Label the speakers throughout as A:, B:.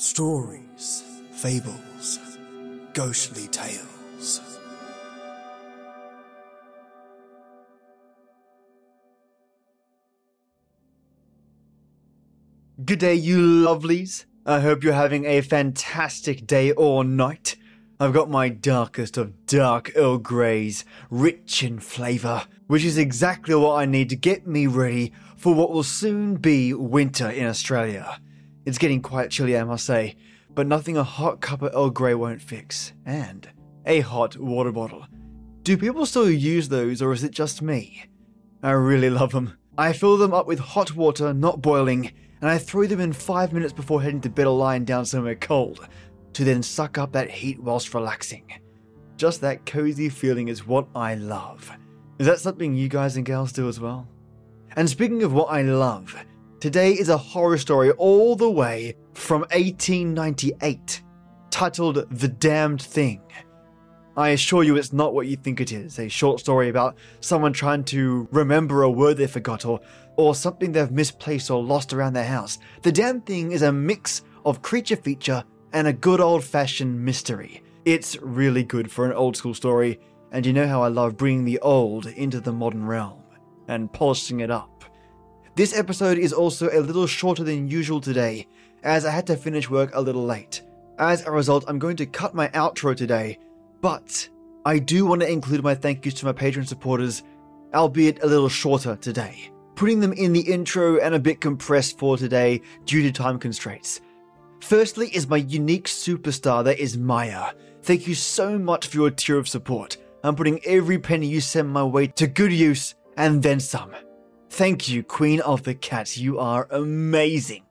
A: Stories, fables, ghostly tales.
B: Good day, you lovelies. I hope you're having a fantastic day or night. I've got my darkest of dark Earl Greys, rich in flavour, which is exactly what I need to get me ready for what will soon be winter in Australia. It's getting quite chilly, I must say, but nothing a hot cup of Earl Grey won't fix. And a hot water bottle. Do people still use those, or is it just me? I really love them. I fill them up with hot water, not boiling, and I throw them in five minutes before heading to bed or lying down somewhere cold, to then suck up that heat whilst relaxing. Just that cozy feeling is what I love. Is that something you guys and gals do as well? And speaking of what I love, today is a horror story all the way from 1898, titled The Damned Thing. I assure you it's not what you think it is a short story about someone trying to remember a word they forgot or, or something they've misplaced or lost around their house. The Damned Thing is a mix of creature feature and a good old fashioned mystery. It's really good for an old school story, and you know how I love bringing the old into the modern realm and polishing it up. This episode is also a little shorter than usual today, as I had to finish work a little late. As a result, I'm going to cut my outro today, but I do want to include my thank yous to my Patreon supporters, albeit a little shorter today, putting them in the intro and a bit compressed for today due to time constraints. Firstly is my unique superstar, that is Mayah. Thank you so much for your tier of support. I'm putting every penny you send my way to good use and then some. Thank you, Queen of the Cats. You are amazing.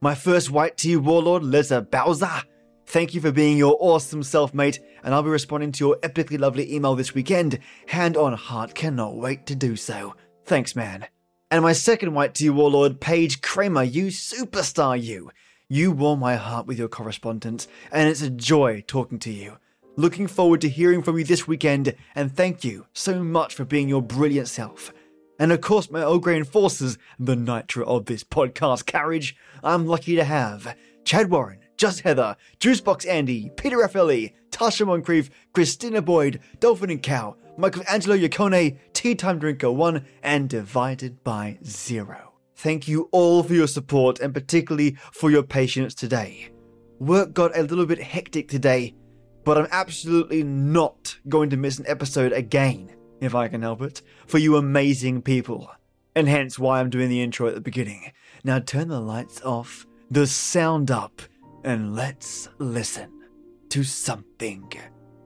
B: My first white tea warlord, Lee Bower. Thank you for being your awesome self, mate, and I'll be responding to your epically lovely email this weekend. Hand on heart, cannot wait to do so. Thanks, man. And my second white tea warlord, Paige Cramer, you superstar, you. You warm my heart with your correspondence, and it's a joy talking to you. Looking forward to hearing from you this weekend, and thank you so much for being your brilliant self. And of course, my Earl Grey enforcers, the nitro of this podcast carriage, I'm lucky to have Chad Warren, Just Heather, Juicebox Andy, Peter Raffaelli, Tasha Moncrief, Christina Boyd, Dolphin and Cow, Michelangelo Yacone, Tea Time Drinker 1, and Divided by Zero. Thank you all for your support and particularly for your patience today. Work got a little bit hectic today, but I'm absolutely not going to miss an episode again, if I can help it, for you amazing people. And hence why I'm doing the intro at the beginning. Now turn the lights off, the sound up, and let's listen to something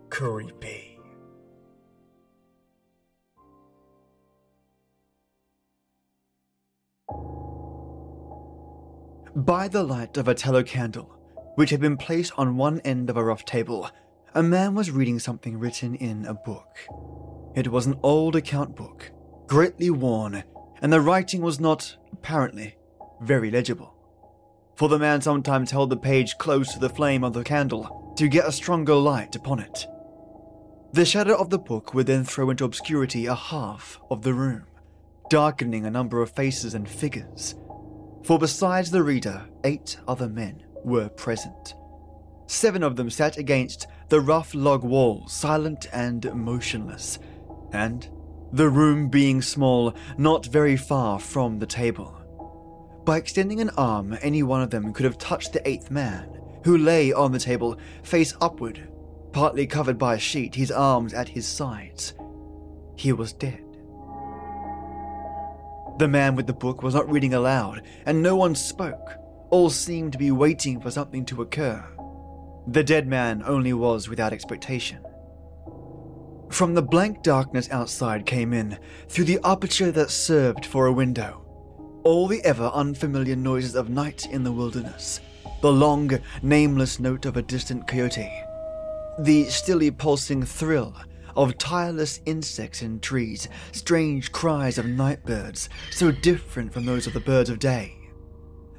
B: creepy. By the light of a tallow candle, which had been placed on one end of a rough table, a man was reading something written in a book. It was an old account book, greatly worn, and the writing was not, apparently, very legible. For the man sometimes held the page close to the flame of the candle to get a stronger light upon it. The shadow of the book would then throw into obscurity a half of the room, darkening a number of faces and figures. For besides the reader, eight other men were present. Seven of them sat against the rough log wall, silent and motionless, and, the room being small, not very far from the table. By extending an arm, any one of them could have touched the eighth man, who lay on the table, face upward, partly covered by a sheet, his arms at his sides. He was dead. The man with the book was not reading aloud, and no one spoke. All seemed to be waiting for something to occur. The dead man only was without expectation. From the blank darkness outside came in, through the aperture that served for a window, all the ever unfamiliar noises of night in the wilderness, the long, nameless note of a distant coyote, the stilly pulsing thrill of tireless insects in trees, strange cries of night birds, so different from those of the birds of day,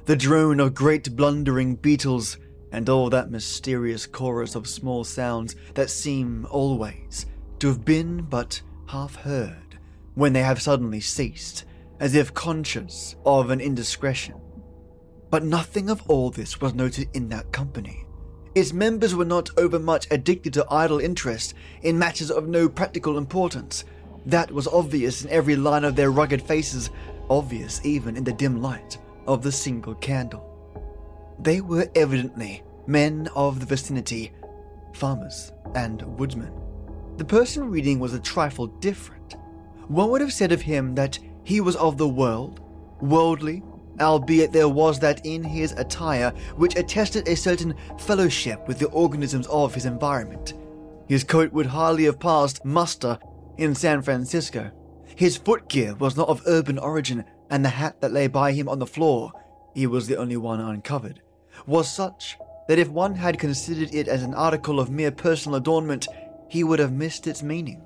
B: the drone of great blundering beetles, and all that mysterious chorus of small sounds that seem always to have been but half heard when they have suddenly ceased, as if conscious of an indiscretion. But nothing of all this was noted in that company. Its members were not overmuch addicted to idle interest in matters of no practical importance. That was obvious in every line of their rugged faces, obvious even in the dim light of the single candle. They were evidently men of the vicinity, farmers and woodsmen. The person reading was a trifle different. One would have said of him that he was of the world, worldly, albeit there was that in his attire which attested a certain fellowship with the organisms of his environment. His coat would hardly have passed muster in San Francisco. His footgear was not of urban origin, and the hat that lay by him on the floor, he was the only one uncovered, was such that if one had considered it as an article of mere personal adornment, he would have missed its meaning.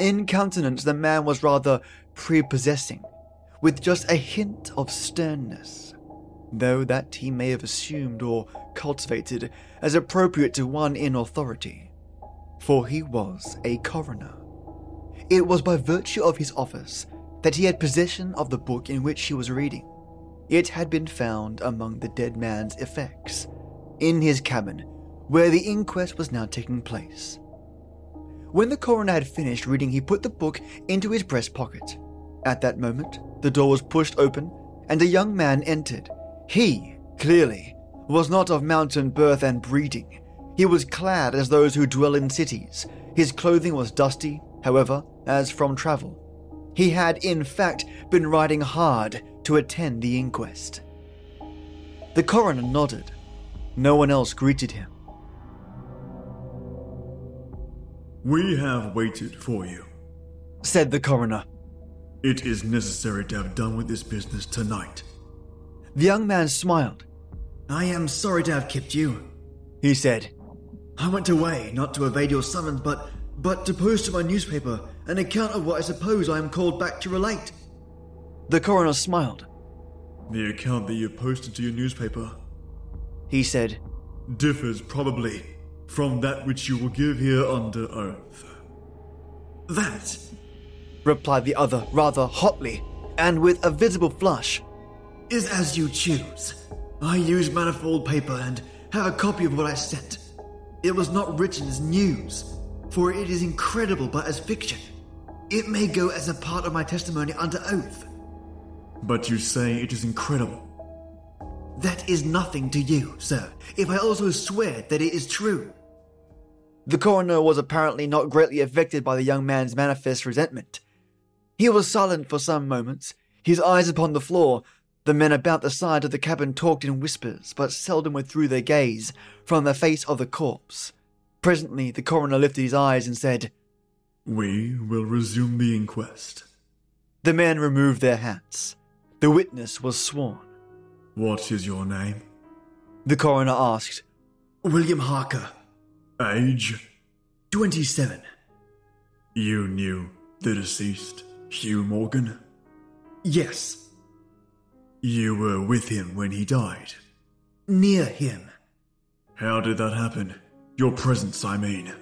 B: In countenance, the man was rather prepossessing, with just a hint of sternness, though that he may have assumed or cultivated as appropriate to one in authority, for he was a coroner. It was by virtue of his office that he had possession of the book in which he was reading. It had been found among the dead man's effects, in his cabin, where the inquest was now taking place. When the coroner had finished reading, he put the book into his breast pocket. At that moment, the door was pushed open, and a young man entered. He, clearly, was not of mountain birth and breeding. He was clad as those who dwell in cities. His clothing was dusty, however, as from travel. He had, in fact, been riding hard to attend the inquest. The coroner nodded. No one else greeted him.
C: We have waited for you,
B: said the coroner.
C: It is necessary to have done with this business tonight.
B: The young man smiled.
D: I am sorry to have kept you,
B: he said.
D: I went away not to evade your summons, but but to post to my newspaper an account of what I suppose I am called back to relate.
B: The coroner smiled.
C: The account that you posted to your newspaper,
B: he said,
C: differs probably from that which you will give here under oath.
D: That,
B: replied the other rather hotly and with a visible flush,
D: is as you choose. I use manifold paper and have a copy of what I sent. It was not written as news, for it is incredible but as fiction. It may go as a part of my testimony under oath.
C: But you say it is incredible.
D: That is nothing to you, sir, if I also swear that it is true.
B: The coroner was apparently not greatly affected by the young man's manifest resentment. He was silent for some moments, his eyes upon the floor. The men about the side of the cabin talked in whispers, but seldom withdrew their gaze from the face of the corpse. Presently, the coroner lifted his eyes and said,
C: We will resume the inquest.
B: The men removed their hats. The witness was sworn.
C: What is your name?
B: The coroner asked.
D: William Harker.
C: Age?
D: 27.
C: You knew the deceased, Hugh Morgan?
D: Yes.
C: You were with him when he died?
D: Near him.
C: How did that happen? Your presence, I mean.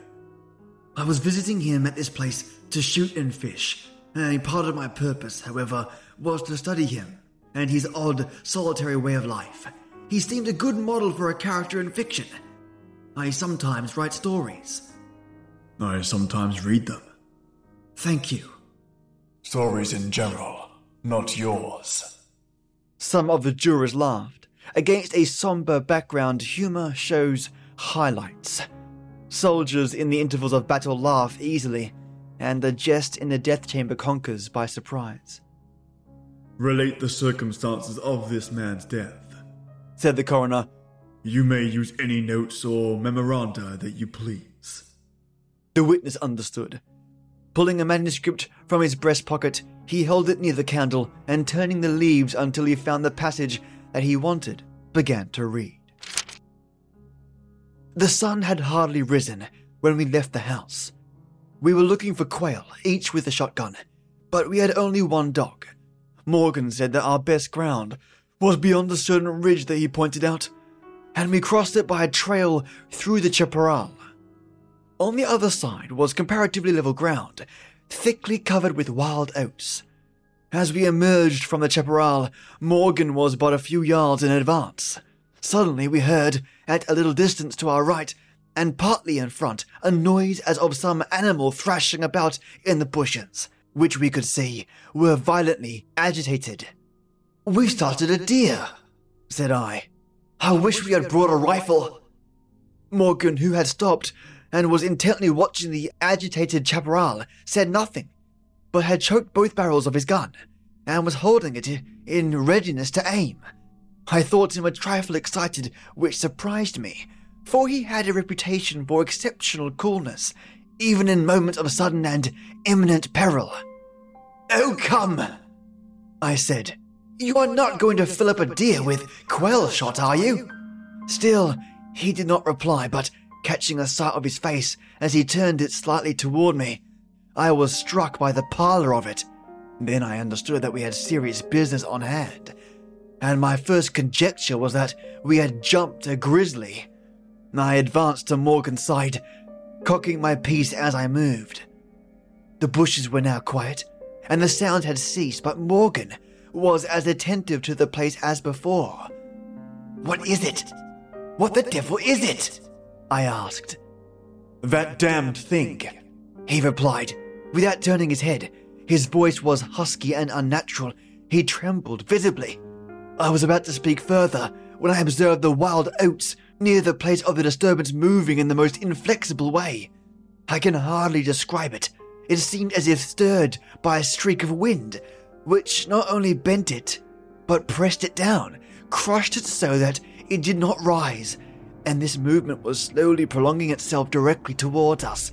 D: I was visiting him at this place to shoot and fish, and part of my purpose, however, was to study him and his odd, solitary way of life. He seemed a good model for a character in fiction. I sometimes write stories.
C: I sometimes read them.
D: Thank you.
A: Stories in general, not yours.
B: Some of the jurors laughed. Against a somber background, humor shows highlights. Soldiers in the intervals of battle laugh easily, and the jest in the death chamber conquers by surprise.
C: Relate the circumstances of this man's death,
B: said the coroner.
C: You may use any notes or memoranda that you please.
B: The witness understood. Pulling a manuscript from his breast pocket, he held it near the candle and turning the leaves until he found the passage that he wanted, began to read. The sun had hardly risen when we left the house. We were looking for quail, each with a shotgun, but we had only one dog. Morgan said that our best ground was beyond a certain ridge that he pointed out, and we crossed it by a trail through the chaparral. On the other side was comparatively level ground, thickly covered with wild oats. As we emerged from the chaparral, Morgan was but a few yards in advance. Suddenly we heard, at a little distance to our right, and partly in front, a noise as of some animal thrashing about in the bushes, which we could see were violently agitated. We started a deer, said I. I wish we had brought a rifle. Morgan, who had stopped and was intently watching the agitated chaparral, said nothing, but had choked both barrels of his gun and was holding it in readiness to aim. I thought him a trifle excited, which surprised me, for he had a reputation for exceptional coolness, even in moments of sudden and imminent peril. Oh, come, I said. You are not going to fill up a deer with quail shot, are you? Still, he did not reply, but catching a sight of his face as he turned it slightly toward me, I was struck by the pallor of it. Then I understood that we had serious business on hand, and my first conjecture was that we had jumped a grizzly. I advanced to Morgan's side, cocking my piece as I moved. The bushes were now quiet, and the sound had ceased, but Morgan was as attentive to the place as before. What is it? What the devil is it? I asked.
C: That damned thing,
B: he replied, without turning his head. His voice was husky and unnatural. He trembled visibly. I was about to speak further when I observed the wild oats near the place of the disturbance moving in the most inflexible way. I can hardly describe it. It seemed as if stirred by a streak of wind, which not only bent it, but pressed it down, crushed it so that it did not rise, and this movement was slowly prolonging itself directly towards us.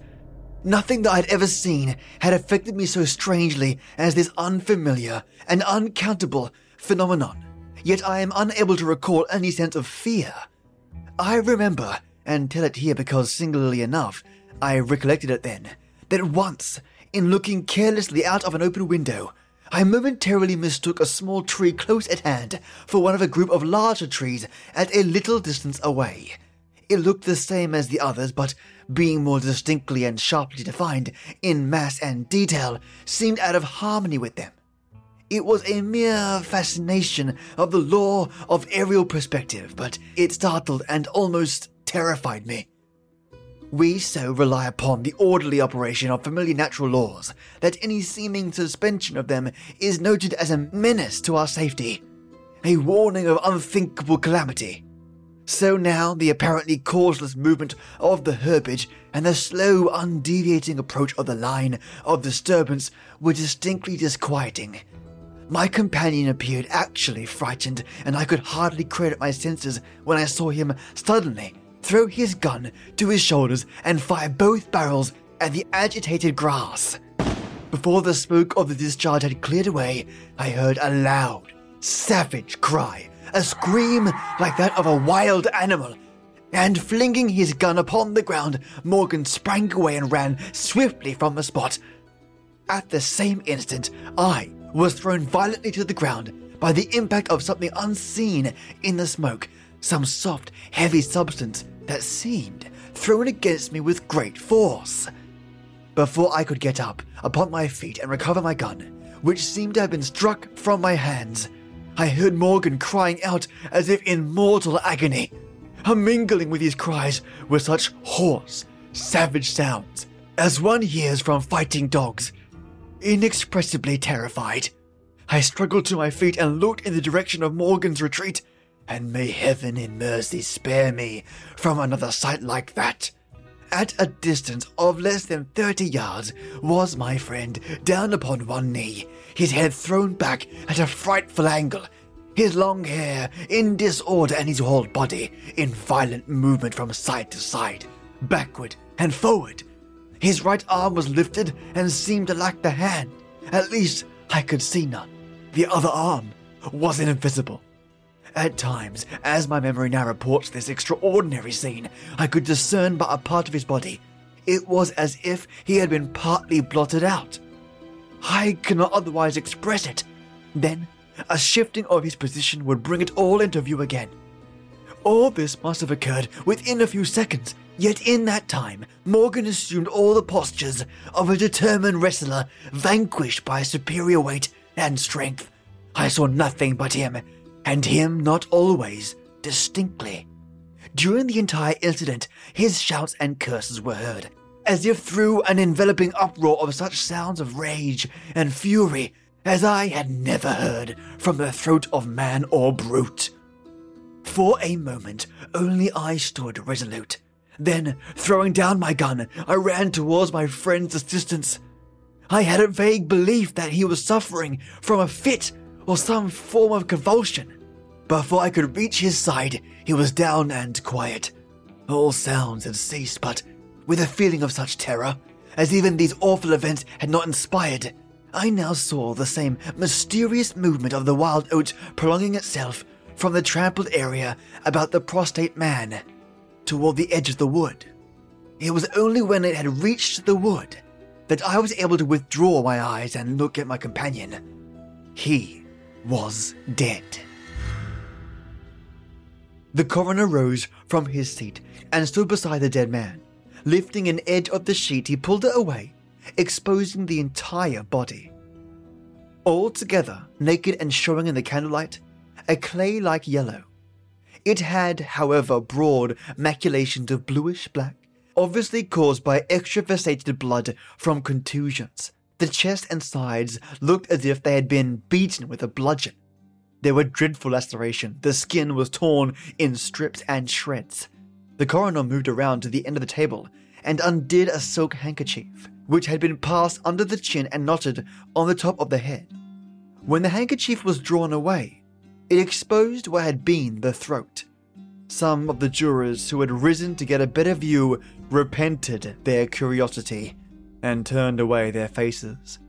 B: Nothing that I'd ever seen had affected me so strangely as this unfamiliar and uncountable phenomenon, yet I am unable to recall any sense of fear. I remember, and tell it here because singularly enough, I recollected it then, that once, in looking carelessly out of an open window, I momentarily mistook a small tree close at hand for one of a group of larger trees at a little distance away. It looked the same as the others, but being more distinctly and sharply defined in mass and detail, seemed out of harmony with them. It was a mere fascination of the law of aerial perspective, but it startled and almost terrified me. We so rely upon the orderly operation of familiar natural laws that any seeming suspension of them is noted as a menace to our safety, a warning of unthinkable calamity. So now the apparently causeless movement of the herbage and the slow, undeviating approach of the line of disturbance were distinctly disquieting. My companion appeared actually frightened, and I could hardly credit my senses when I saw him suddenly throw his gun to his shoulders and fire both barrels at the agitated grass. Before the smoke of the discharge had cleared away, I heard a loud, savage cry, a scream like that of a wild animal. And flinging his gun upon the ground, Morgan sprang away and ran swiftly from the spot. At the same instant, I was thrown violently to the ground by the impact of something unseen in the smoke, some soft, heavy substance that seemed thrown against me with great force. Before I could get up upon my feet and recover my gun, which seemed to have been struck from my hands, I heard Morgan crying out as if in mortal agony. Mingling with his cries were such hoarse, savage sounds as one hears from fighting dogs. Inexpressibly terrified, I struggled to my feet and looked in the direction of Morgan's retreat and may heaven in mercy spare me from another sight like that. At a distance of less than 30 yards was my friend down upon one knee, his head thrown back at a frightful angle, his long hair in disorder and his whole body in violent movement from side to side, backward and forward. His right arm was lifted and seemed to lack the hand. At least I could see none. The other arm was invisible. At times, as my memory now reports this extraordinary scene, I could discern but a part of his body. It was as if he had been partly blotted out. I cannot otherwise express it. Then, a shifting of his position would bring it all into view again. All this must have occurred within a few seconds, yet in that time, Morgan assumed all the postures of a determined wrestler vanquished by superior weight and strength. I saw nothing but him, and him not always distinctly. During the entire incident, his shouts and curses were heard, as if through an enveloping uproar of such sounds of rage and fury as I had never heard from the throat of man or brute. For a moment, only I stood resolute. Then, throwing down my gun, I ran towards my friend's assistance. I had a vague belief that he was suffering from a fit or some form of convulsion. Before I could reach his side, he was down and quiet. All sounds had ceased, but with a feeling of such terror, as even these awful events had not inspired, I now saw the same mysterious movement of the wild oat prolonging itself from the trampled area about the prostrate man toward the edge of the wood. It was only when it had reached the wood that I was able to withdraw my eyes and look at my companion. He was dead. The coroner rose from his seat and stood beside the dead man. Lifting an edge of the sheet, he pulled it away, exposing the entire body. Altogether, naked and showing in the candlelight, a clay like yellow. It had, however, broad maculations of bluish black, obviously caused by extravasated blood from contusions. The chest and sides looked as if they had been beaten with a bludgeon. There were dreadful lacerations. The skin was torn in strips and shreds. The coroner moved around to the end of the table and undid a silk handkerchief, which had been passed under the chin and knotted on the top of the head. When the handkerchief was drawn away, it exposed what had been the throat. Some of the jurors who had risen to get a better view repented their curiosity and turned away their faces.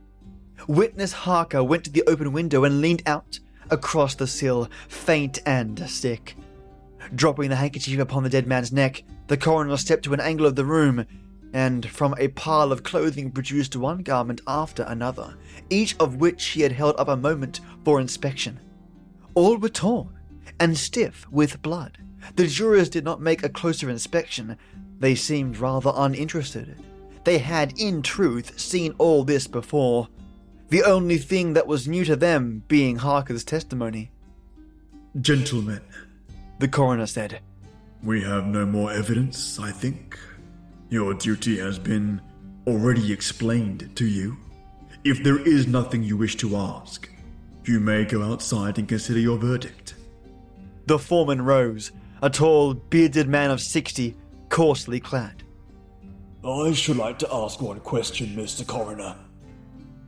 B: Witness Harker went to the open window and leaned out across the sill, faint and sick. Dropping the handkerchief upon the dead man's neck, the coroner stepped to an angle of the room and from a pile of clothing produced one garment after another, each of which he had held up a moment for inspection. All were torn and stiff with blood. The jurors did not make a closer inspection, they seemed rather uninterested. They had, in truth, seen all this before, the only thing that was new to them being Harker's testimony.
C: Gentlemen,
B: The coroner said,
C: we have no more evidence, I think. Your duty has been already explained to you. If there is nothing you wish to ask, you may go outside and consider your verdict.
B: The foreman rose, a tall, bearded man of sixty, coarsely clad.
A: I should like to ask one question, Mr. Coroner.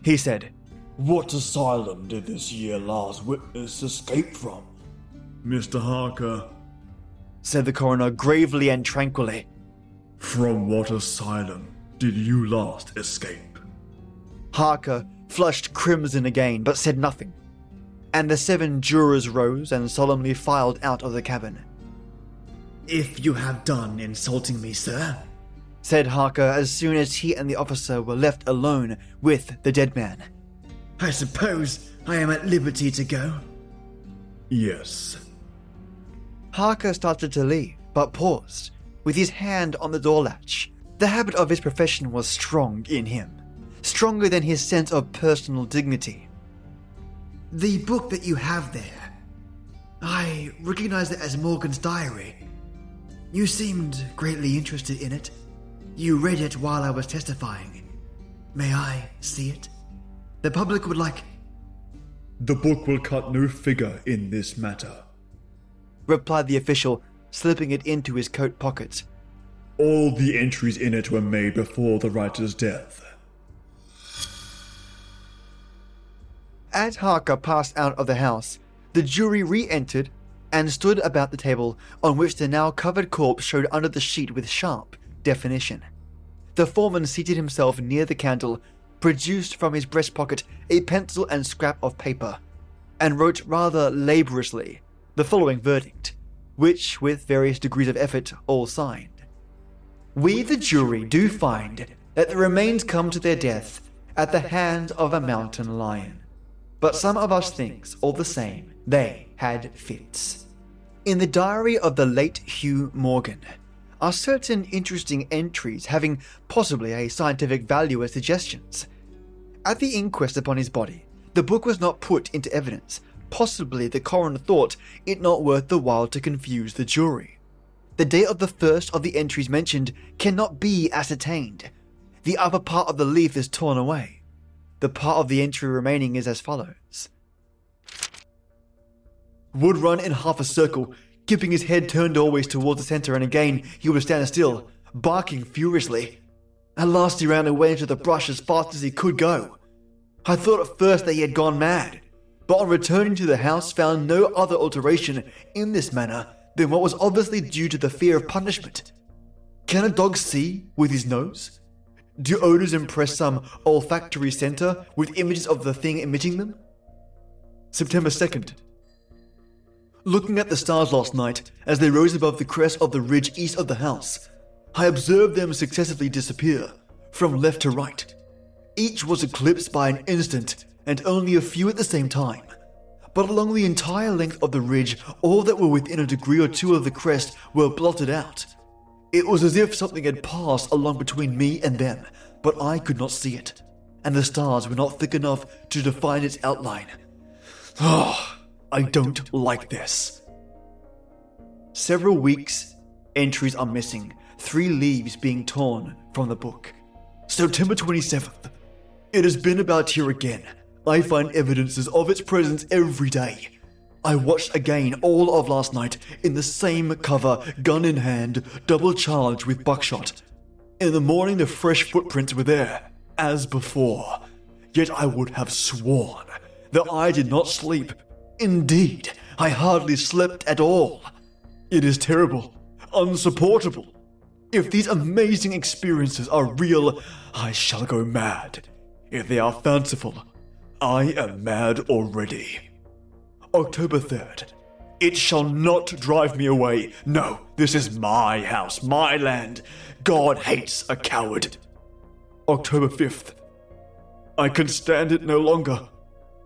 B: He said,
A: What asylum did this year last witness escape from?
C: Mr. Harker,
B: said the coroner gravely and tranquilly.
C: from what asylum did you last escape?
B: Harker flushed crimson again, but said nothing. And the seven jurors rose and solemnly filed out of the cabin.
D: If you have done insulting me, sir,
B: Said Harker as soon as he and the officer were left alone with the dead man.
D: I suppose I am at liberty to go.
C: Yes.
B: Harker started to leave, but paused, with his hand on the door latch. The habit of his profession was strong in him, stronger than his sense of personal dignity.
D: The book that you have there, I recognize it as Morgan's diary. You seemed greatly interested in it. You read it while I was testifying. May I see it? The public would like.
C: The book will cut no figure in this matter.
B: Replied the official, slipping it into his coat pocket.
C: All the entries in it were made before the writer's death.
B: As Harker passed out of the house, the jury re entered and stood about the table on which the now covered corpse showed under the sheet with sharp definition. The foreman seated himself near the candle, produced from his breast pocket a pencil and scrap of paper, and wrote rather laboriously the following verdict, which, with various degrees of effort, all signed. We, the jury, do find that the remains come to their death at the hands of a mountain lion. But some of us thinks, all the same, they had fits. In the diary of the late Hugh Morgan are certain interesting entries having possibly a scientific value as suggestions. At the inquest upon his body, The book was not put into evidence. Possibly the coroner thought it not worth the while to confuse the jury. The date of the first of the entries mentioned cannot be ascertained. The upper part of the leaf is torn away. The part of the entry remaining is as follows Would run in half a circle, keeping his head turned always towards the center, and again he would stand still, barking furiously. At last he ran away into the brush as fast as he could go. I thought at first that he had gone mad, but on returning to the house found no other alteration in this manner than what was obviously due to the fear of punishment. Can a dog see with his nose? Do odors impress some olfactory center with images of the thing emitting them? September 2nd. Looking at the stars last night as they rose above the crest of the ridge east of the house, I observed them successively disappear, from left to right. Each was eclipsed by an instant, and only a few at the same time. But along the entire length of the ridge, all that were within a degree or two of the crest were blotted out. It was as if something had passed along between me and them, but I could not see it, and the stars were not thick enough to define its outline. Oh, I don't like this. Several weeks, entries are missing, three leaves being torn from the book. September 27th. It has been about here again. I find evidences of its presence every day. I watched again all of last night in the same cover, gun in hand, double charged with buckshot. In the morning, the fresh footprints were there, as before. Yet I would have sworn that I did not sleep. Indeed, I hardly slept at all. It is terrible, unsupportable. If these amazing experiences are real, I shall go mad. If they are fanciful, I am mad already. October 3rd. It shall not drive me away. No, this is my house, my land. God hates a coward. October 5th. I can stand it no longer.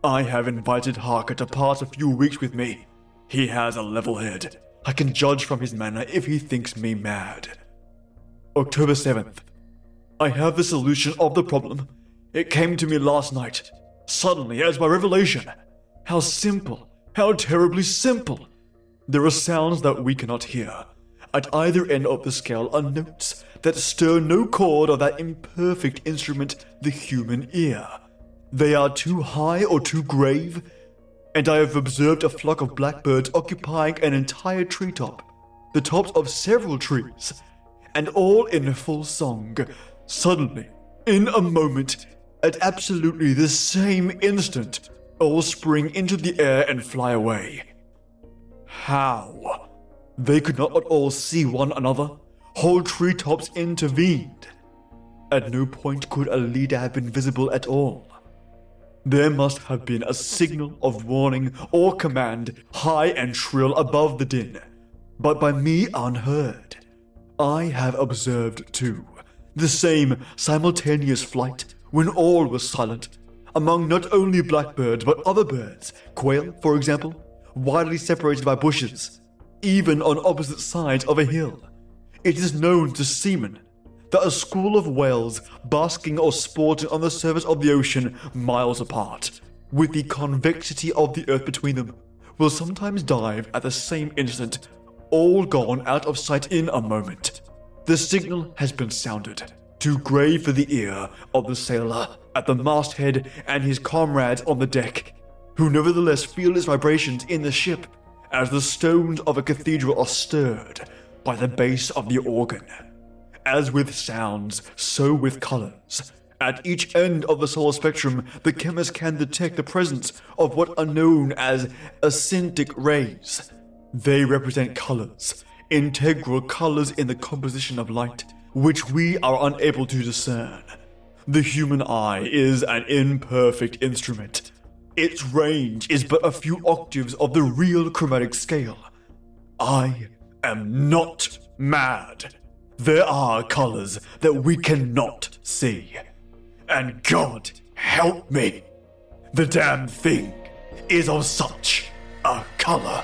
B: I have invited Harker to pass a few weeks with me. He has a level head. I can judge from his manner if he thinks me mad. October 7th. I have the solution of the problem. It came to me last night, suddenly as by revelation. How simple, how terribly simple. There are sounds that we cannot hear. At either end of the scale are notes that stir no chord of that imperfect instrument, the human ear. They are too high or too grave, and I have observed a flock of blackbirds occupying an entire treetop, the tops of several trees, and all in full song. Suddenly, in a moment, at absolutely the same instant, all spring into the air and fly away. How? They could not at all see one another. Whole treetops intervened. At no point could a leader have been visible at all. There must have been a signal of warning or command, high and shrill above the din, but by me unheard. I have observed, too, the same simultaneous flight when all was silent, among not only blackbirds but other birds, quail, for example, widely separated by bushes, even on opposite sides of a hill. It is known to seamen that a school of whales basking or sporting on the surface of the ocean miles apart, with the convexity of the earth between them, will sometimes dive at the same instant all gone out of sight in a moment. The signal has been sounded, too grave for the ear of the sailor at the masthead and his comrades on the deck, who nevertheless feel its vibrations in the ship as the stones of a cathedral are stirred by the bass of the organ. As with sounds, so with colors. At each end of the solar spectrum, the chemist can detect the presence of what are known as actinic rays. They represent colors, integral colors in the composition of light, which we are unable to discern. The human eye is an imperfect instrument. Its range is but a few octaves of the real chromatic scale. I am not mad. There are colors that we cannot see. And God help me, the damn thing is of such a color.